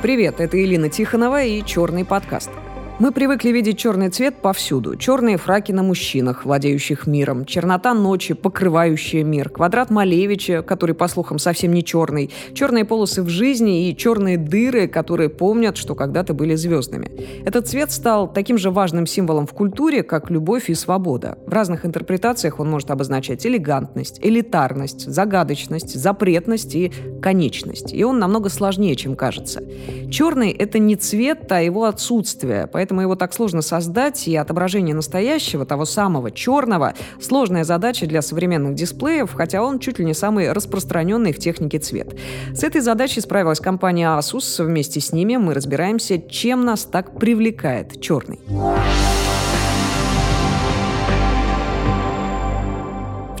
Привет, это Элина Тихонова и «Черный подкаст». Мы привыкли видеть черный цвет повсюду. Черные фраки на мужчинах, владеющих миром, чернота ночи, покрывающая мир, квадрат Малевича, который, по слухам, совсем не черный, черные полосы в жизни и черные дыры, которые помнят, что когда-то были звездными. Этот цвет стал таким же важным символом в культуре, как любовь и свобода. В разных интерпретациях он может обозначать элегантность, элитарность, загадочность, запретность и конечность. И он намного сложнее, чем кажется. Черный — это не цвет, а его отсутствие, поэтому поэтому его так сложно создать, и отображение настоящего, того самого черного, сложная задача для современных дисплеев, хотя он чуть ли не самый распространенный в технике цвет. С этой задачей справилась компания Asus, вместе с ними мы разбираемся, чем нас так привлекает черный.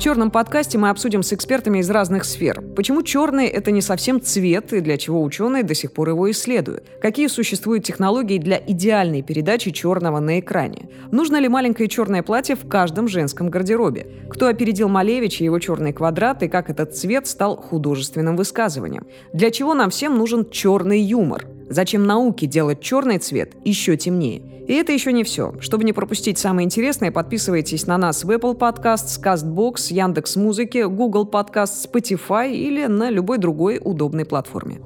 Черном подкасте мы обсудим с экспертами из разных сфер, почему черный — это не совсем цвет и для чего ученые до сих пор его исследуют, какие существуют технологии для идеальной передачи черного на экране, нужно ли маленькое черное платье в каждом женском гардеробе, кто опередил Малевича его черный квадрат и как этот цвет стал художественным высказыванием, для чего нам всем нужен черный юмор — Зачем науке делать черный цвет еще темнее? И это еще не все. Чтобы не пропустить самое интересное, подписывайтесь на нас в Apple Podcasts, CastBox, Яндекс.Музыки, Google Podcasts, Spotify или на любой другой удобной платформе.